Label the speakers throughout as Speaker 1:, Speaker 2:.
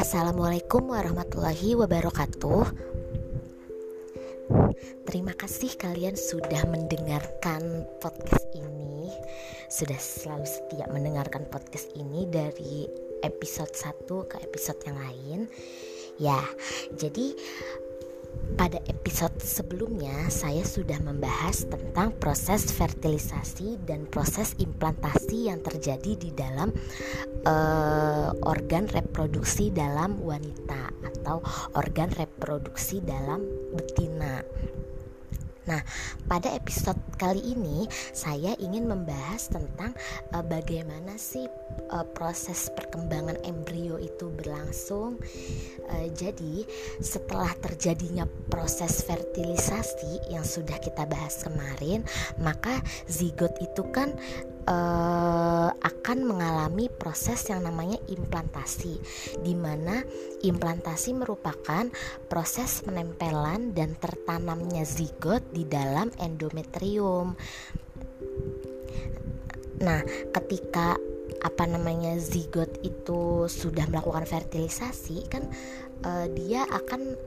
Speaker 1: Assalamualaikum warahmatullahi wabarakatuh. Terima kasih kalian sudah mendengarkan podcast ini. Sudah selalu setia mendengarkan podcast ini dari episode 1 ke episode yang lain. Ya, jadi pada episode sebelumnya, saya sudah membahas tentang proses fertilisasi dan proses implantasi yang terjadi di dalam uh, organ reproduksi dalam wanita atau organ reproduksi dalam betina. Nah, pada episode kali ini saya ingin membahas tentang uh, bagaimana sih uh, proses perkembangan embrio itu berlangsung. Uh, jadi, setelah terjadinya proses fertilisasi yang sudah kita bahas kemarin, maka zigot itu kan uh, akan mengalami proses yang namanya implantasi, di mana implantasi merupakan proses penempelan dan tertanamnya zigot di dalam endometrium. Nah, ketika apa namanya zigot itu sudah melakukan fertilisasi kan uh, dia akan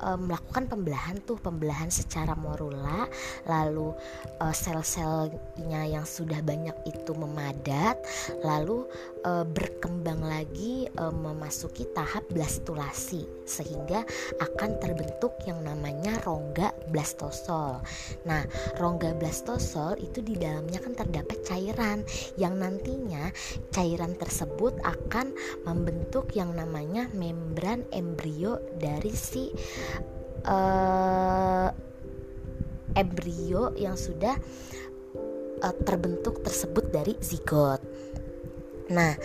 Speaker 1: uh, melakukan pembelahan tuh pembelahan secara morula lalu uh, sel-selnya yang sudah banyak itu memadat lalu uh, berkembang lagi uh, memasuki tahap blastulasi sehingga akan terbentuk yang namanya rongga blastosol. Nah, rongga blastosol itu di dalamnya kan terdapat cairan yang nantinya cairan tersebut akan membentuk yang namanya membran embrio dari si uh, embrio yang sudah uh, terbentuk tersebut dari zigot. Nah,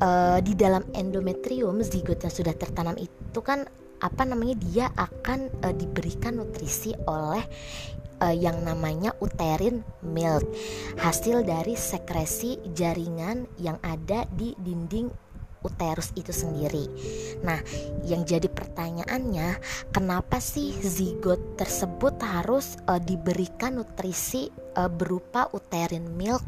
Speaker 1: uh, di dalam endometrium zigot yang sudah tertanam itu kan apa namanya dia akan uh, diberikan nutrisi oleh uh, yang namanya uterin milk hasil dari sekresi jaringan yang ada di dinding uterus itu sendiri. Nah, yang jadi pertanyaannya, kenapa sih zigot tersebut harus uh, diberikan nutrisi uh, berupa uterine milk?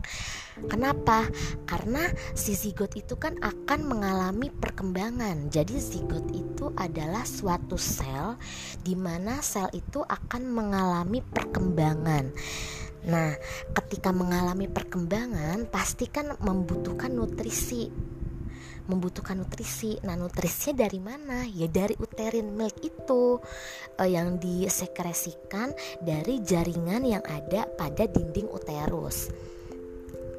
Speaker 1: Kenapa? Karena si zigot itu kan akan mengalami perkembangan. Jadi zigot itu adalah suatu sel di mana sel itu akan mengalami perkembangan. Nah, ketika mengalami perkembangan, pasti kan membutuhkan nutrisi membutuhkan nutrisi. Nah, nutrisinya dari mana? Ya dari uterin milk itu uh, yang disekresikan dari jaringan yang ada pada dinding uterus.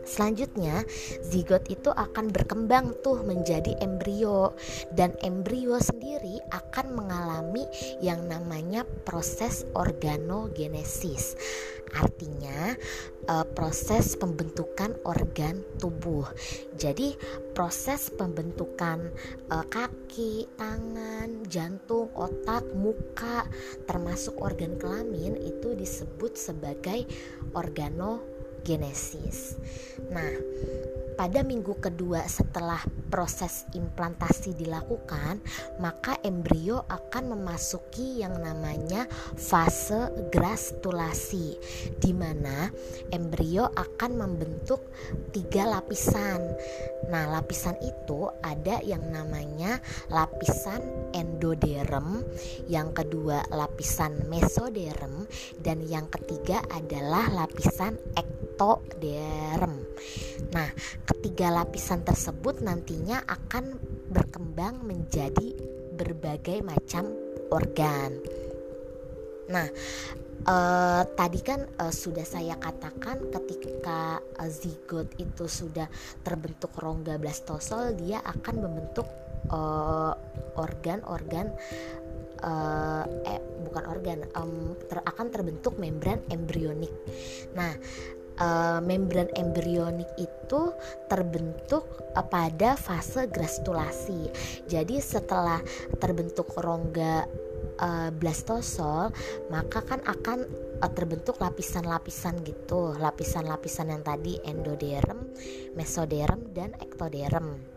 Speaker 1: Selanjutnya, zigot itu akan berkembang tuh menjadi embrio dan embrio sendiri akan mengalami yang namanya proses organogenesis. Artinya, uh, proses pembentukan organ tubuh. Jadi, proses pembentukan uh, kaki, tangan, jantung, otak, muka, termasuk organ kelamin itu disebut sebagai organogenesis genesis. Nah, pada minggu kedua setelah proses implantasi dilakukan, maka embrio akan memasuki yang namanya fase grastulasi, di mana embrio akan membentuk tiga lapisan. Nah, lapisan itu ada yang namanya lapisan endoderm, yang kedua lapisan mesoderm, dan yang ketiga adalah lapisan ek ectoderm. Nah, ketiga lapisan tersebut nantinya akan berkembang menjadi berbagai macam organ. Nah, uh, tadi kan uh, sudah saya katakan ketika uh, zigot itu sudah terbentuk rongga blastosol, dia akan membentuk organ-organ uh, eh bukan organ um, ter, akan terbentuk membran embrionik. Nah, uh, membran embrionik itu terbentuk uh, pada fase grastulasi. Jadi setelah terbentuk rongga uh, blastosol, maka kan akan terbentuk lapisan-lapisan gitu, lapisan-lapisan yang tadi endoderm, mesoderm dan ektoderm.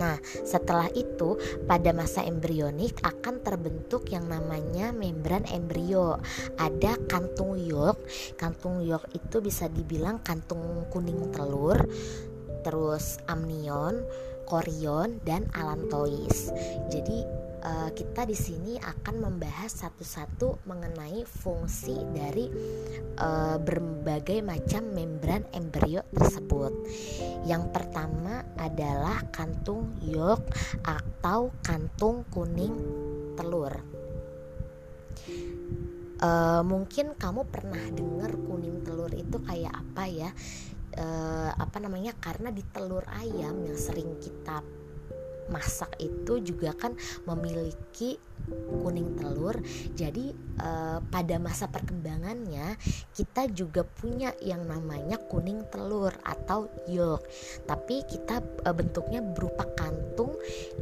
Speaker 1: Nah, setelah itu pada masa embrionik akan terbentuk yang namanya membran embrio. Ada kantung yolk. Kantung yolk itu bisa dibilang kantung kuning telur, terus amnion, korion dan alantois. Jadi uh, kita di sini akan membahas satu-satu mengenai fungsi dari uh, berbagai macam membran embrio tersebut. Yang pertama adalah kantung yolk atau kantung kuning telur. Uh, mungkin kamu pernah dengar kuning telur itu kayak apa ya? Uh, apa namanya? Karena di telur ayam yang sering kita masak itu juga kan memiliki kuning telur. Jadi uh, pada masa perkembangannya kita juga punya yang namanya kuning telur atau yolk. Tapi kita uh, bentuknya berupa kantung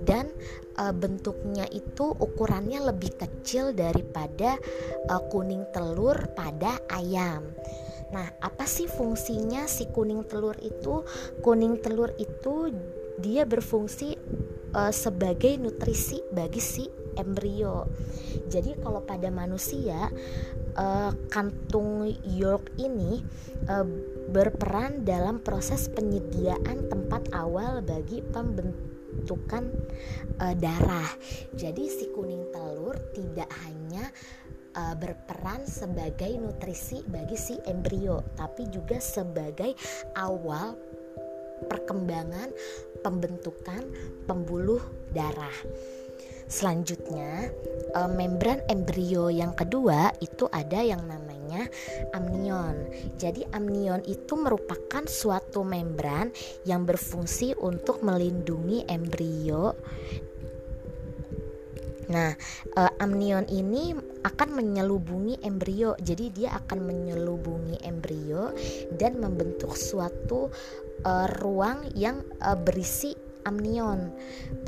Speaker 1: dan uh, bentuknya itu ukurannya lebih kecil daripada uh, kuning telur pada ayam. Nah, apa sih fungsinya si kuning telur itu? Kuning telur itu dia berfungsi uh, sebagai nutrisi bagi si embrio. Jadi kalau pada manusia uh, kantung yolk ini uh, berperan dalam proses penyediaan tempat awal bagi pembentukan uh, darah. Jadi si kuning telur tidak hanya uh, berperan sebagai nutrisi bagi si embrio, tapi juga sebagai awal perkembangan pembentukan pembuluh darah. Selanjutnya, eh, membran embrio yang kedua itu ada yang namanya amnion. Jadi amnion itu merupakan suatu membran yang berfungsi untuk melindungi embrio Nah, uh, amnion ini akan menyelubungi embrio. Jadi dia akan menyelubungi embrio dan membentuk suatu uh, ruang yang uh, berisi amnion,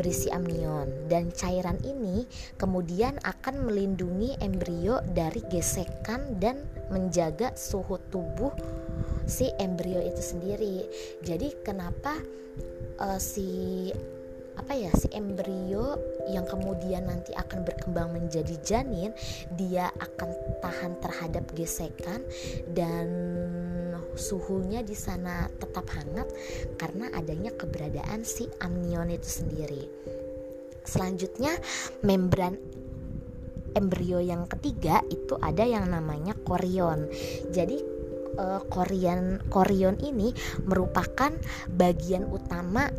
Speaker 1: berisi amnion dan cairan ini kemudian akan melindungi embrio dari gesekan dan menjaga suhu tubuh si embrio itu sendiri. Jadi kenapa uh, si apa ya si embrio yang kemudian nanti akan berkembang menjadi janin dia akan tahan terhadap gesekan dan suhunya di sana tetap hangat karena adanya keberadaan si amnion itu sendiri. Selanjutnya membran embrio yang ketiga itu ada yang namanya korion. Jadi uh, korion korion ini merupakan bagian utama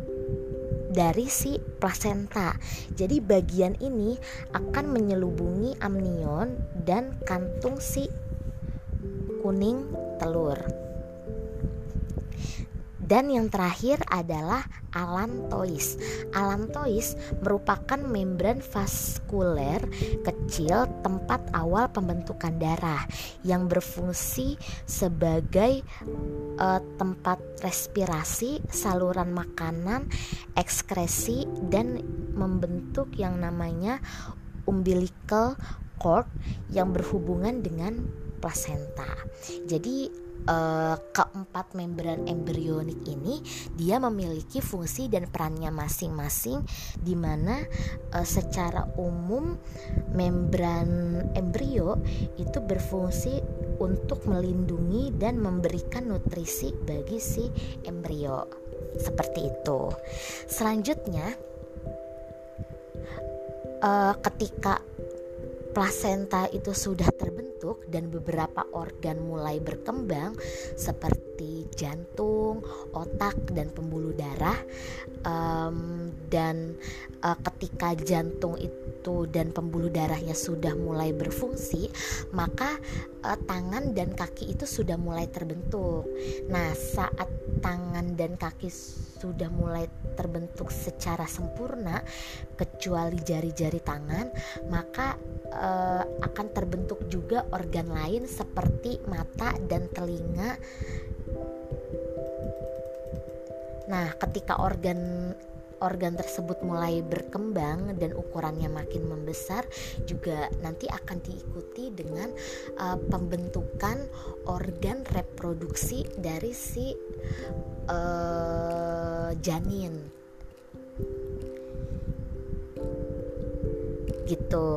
Speaker 1: dari si plasenta. Jadi bagian ini akan menyelubungi amnion dan kantung si kuning telur. Dan yang terakhir adalah alantois. Alantois merupakan membran vaskuler kecil tempat awal pembentukan darah yang berfungsi sebagai uh, tempat respirasi, saluran makanan, ekskresi dan membentuk yang namanya umbilical cord yang berhubungan dengan plasenta. Jadi uh, keempat membran embrionik ini dia memiliki fungsi dan perannya masing-masing di mana uh, secara umum membran embrio itu berfungsi untuk melindungi dan memberikan nutrisi bagi si embrio seperti itu. Selanjutnya uh, ketika plasenta itu sudah terbentuk dan beberapa organ mulai berkembang seperti jantung, otak dan pembuluh darah um, dan uh, ketika jantung itu dan pembuluh darahnya sudah mulai berfungsi maka uh, tangan dan kaki itu sudah mulai terbentuk. Nah, saat tangan dan kaki sudah mulai terbentuk secara sempurna kecuali jari-jari tangan, maka uh, akan terbentuk juga organ lain seperti mata dan telinga. Nah, ketika organ organ tersebut mulai berkembang dan ukurannya makin membesar juga nanti akan diikuti dengan uh, pembentukan organ reproduksi dari si uh, janin. Gitu.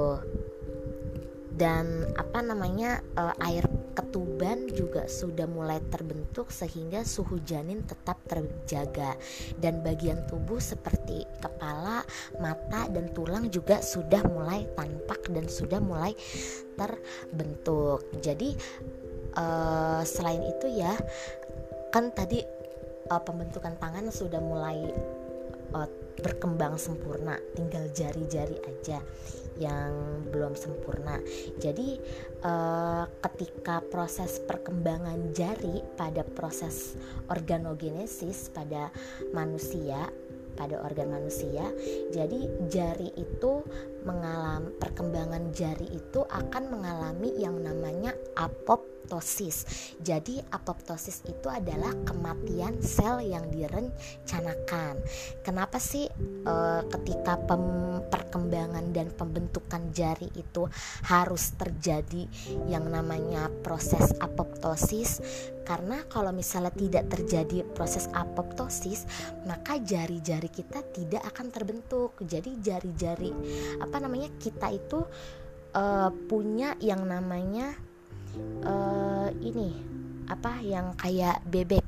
Speaker 1: Dan apa namanya uh, air ketuban juga sudah mulai terbentuk sehingga suhu janin tetap terjaga. Dan bagian tubuh seperti kepala, mata dan tulang juga sudah mulai tampak dan sudah mulai terbentuk. Jadi uh, selain itu ya kan tadi uh, pembentukan tangan sudah mulai uh, berkembang sempurna, tinggal jari-jari aja yang belum sempurna. Jadi uh, ketika proses perkembangan jari pada proses organogenesis pada manusia pada organ manusia. Jadi jari itu mengalami perkembangan jari itu akan mengalami yang namanya apoptosis. Jadi apoptosis itu adalah kematian sel yang direncanakan. Kenapa sih e, ketika pem, perkembangan dan pembentukan jari itu harus terjadi yang namanya proses apoptosis? Karena kalau misalnya tidak terjadi proses apoptosis, maka jari-jari kita tidak akan terbentuk. Jadi jari-jari apa namanya kita itu uh, punya yang namanya ini apa yang kayak bebek.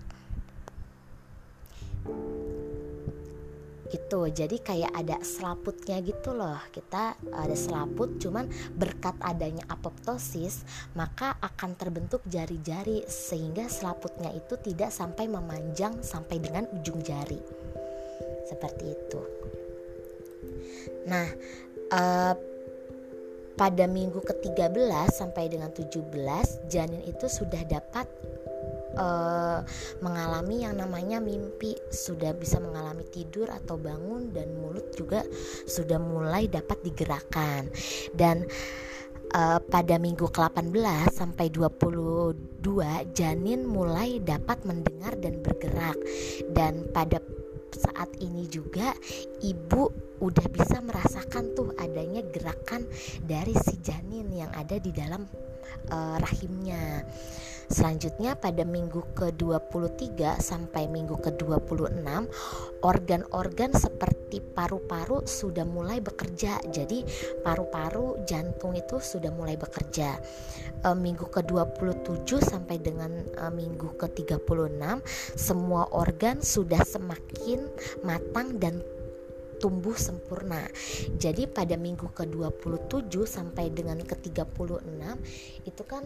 Speaker 1: Gitu jadi kayak ada selaputnya gitu loh. Kita ada selaput cuman berkat adanya apoptosis maka akan terbentuk jari-jari sehingga selaputnya itu tidak sampai memanjang sampai dengan ujung jari. Seperti itu. Nah uh, pada minggu ke-13 sampai dengan 17 janin itu sudah dapat uh, mengalami yang namanya mimpi, sudah bisa mengalami tidur atau bangun dan mulut juga sudah mulai dapat digerakkan. Dan uh, pada minggu ke-18 sampai 22 janin mulai dapat mendengar dan bergerak. Dan pada saat ini juga ibu udah bisa merasakan tuh adanya gerakan dari si janin yang ada di dalam uh, rahimnya. Selanjutnya pada minggu ke-23 sampai minggu ke-26 organ-organ seperti paru-paru sudah mulai bekerja. Jadi paru-paru jantung itu sudah mulai bekerja. E, minggu ke-27 sampai dengan e, minggu ke-36 semua organ sudah semakin matang dan tumbuh sempurna. Jadi pada minggu ke-27 sampai dengan ke-36 itu kan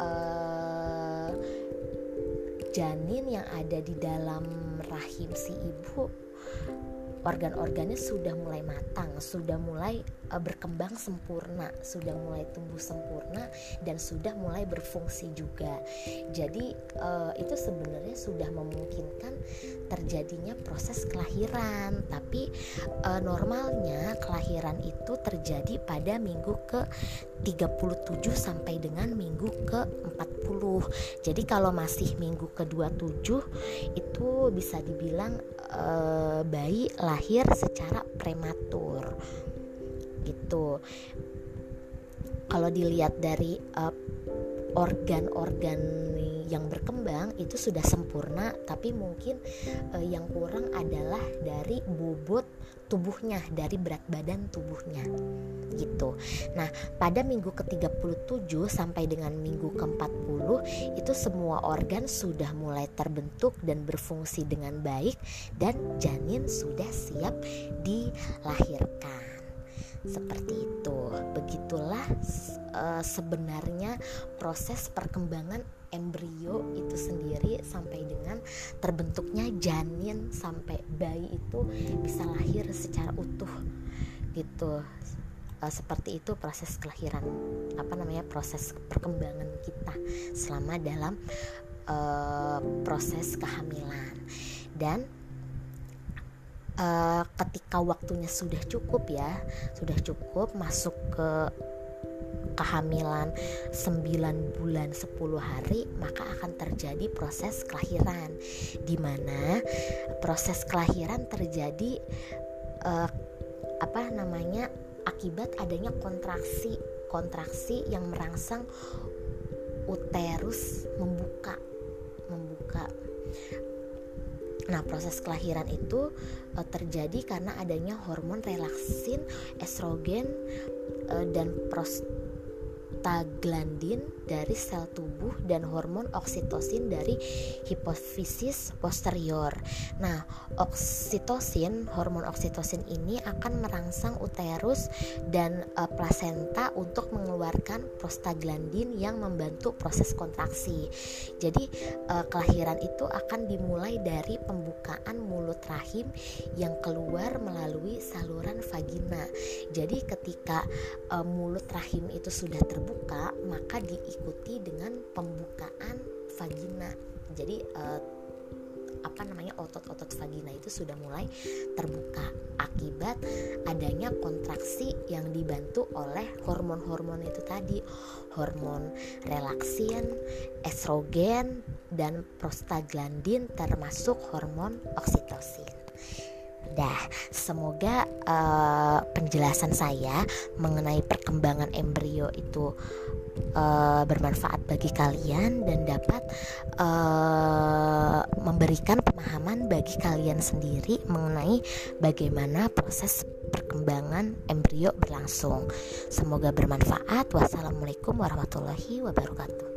Speaker 1: uh, janin yang ada di dalam rahim si ibu organ-organnya sudah mulai matang, sudah mulai uh, berkembang sempurna, sudah mulai tumbuh sempurna dan sudah mulai berfungsi juga. Jadi uh, itu sebenarnya sudah memungkinkan terjadinya proses kelahiran, tapi uh, normalnya kelahiran itu terjadi pada minggu ke 37 sampai dengan minggu ke-40. Jadi kalau masih minggu ke-27 itu bisa dibilang e, bayi lahir secara prematur. Gitu. Kalau dilihat dari uh, organ-organ yang berkembang itu sudah sempurna tapi mungkin uh, yang kurang adalah dari bobot tubuhnya dari berat badan tubuhnya gitu. Nah, pada minggu ke-37 sampai dengan minggu ke-40 itu semua organ sudah mulai terbentuk dan berfungsi dengan baik dan janin sudah siap dilahirkan seperti itu. Begitulah uh, sebenarnya proses perkembangan embrio itu sendiri sampai dengan terbentuknya janin sampai bayi itu bisa lahir secara utuh gitu. Uh, seperti itu proses kelahiran apa namanya proses perkembangan kita selama dalam uh, proses kehamilan dan uh, ketika waktunya sudah cukup ya sudah cukup masuk ke kehamilan 9 bulan 10 hari maka akan terjadi proses kelahiran. Di mana proses kelahiran terjadi uh, apa namanya akibat adanya kontraksi kontraksi yang merangsang uterus membuka membuka. Nah, proses kelahiran itu e, terjadi karena adanya hormon relaksin, estrogen, uh, dan prostaglandin dari sel tubuh dan hormon oksitosin dari hipofisis posterior. Nah, oksitosin, hormon oksitosin ini akan merangsang uterus dan uh, plasenta untuk mengeluarkan prostaglandin yang membantu proses kontraksi. Jadi, uh, kelahiran itu akan dimulai dari pembukaan mulut rahim yang keluar melalui saluran vagina. Jadi, ketika uh, mulut rahim itu sudah terbuka, maka di diikuti dengan pembukaan vagina jadi uh, apa namanya otot-otot vagina itu sudah mulai terbuka akibat adanya kontraksi yang dibantu oleh hormon-hormon itu tadi hormon relaksin, estrogen dan prostaglandin termasuk hormon oksitosin. Dah, semoga uh, penjelasan saya mengenai perkembangan embrio itu uh, bermanfaat bagi kalian dan dapat uh, memberikan pemahaman bagi kalian sendiri mengenai bagaimana proses perkembangan embrio berlangsung. Semoga bermanfaat. Wassalamualaikum warahmatullahi wabarakatuh.